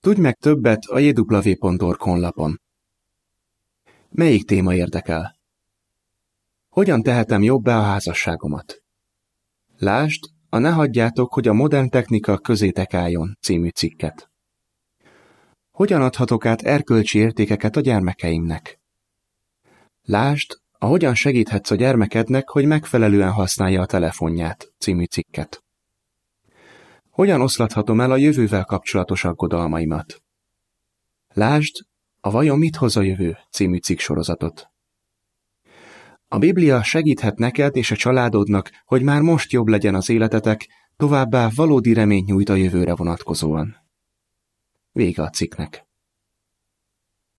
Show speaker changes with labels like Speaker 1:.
Speaker 1: Tudj meg többet a jw.org honlapon. Melyik téma érdekel? Hogyan tehetem jobbá a házasságomat? Lásd, a Ne hagyjátok, hogy a modern technika közétek álljon című cikket. Hogyan adhatok át erkölcsi értékeket a gyermekeimnek? Lásd, a Hogyan segíthetsz a gyermekednek, hogy megfelelően használja a telefonját című cikket. Hogyan oszlathatom el a jövővel kapcsolatos aggodalmaimat? Lásd, a Vajon mit hoz a jövő című cikk sorozatot. A Biblia segíthet neked és a családodnak, hogy már most jobb legyen az életetek, továbbá valódi reményt nyújt a jövőre vonatkozóan. Vége a cikknek.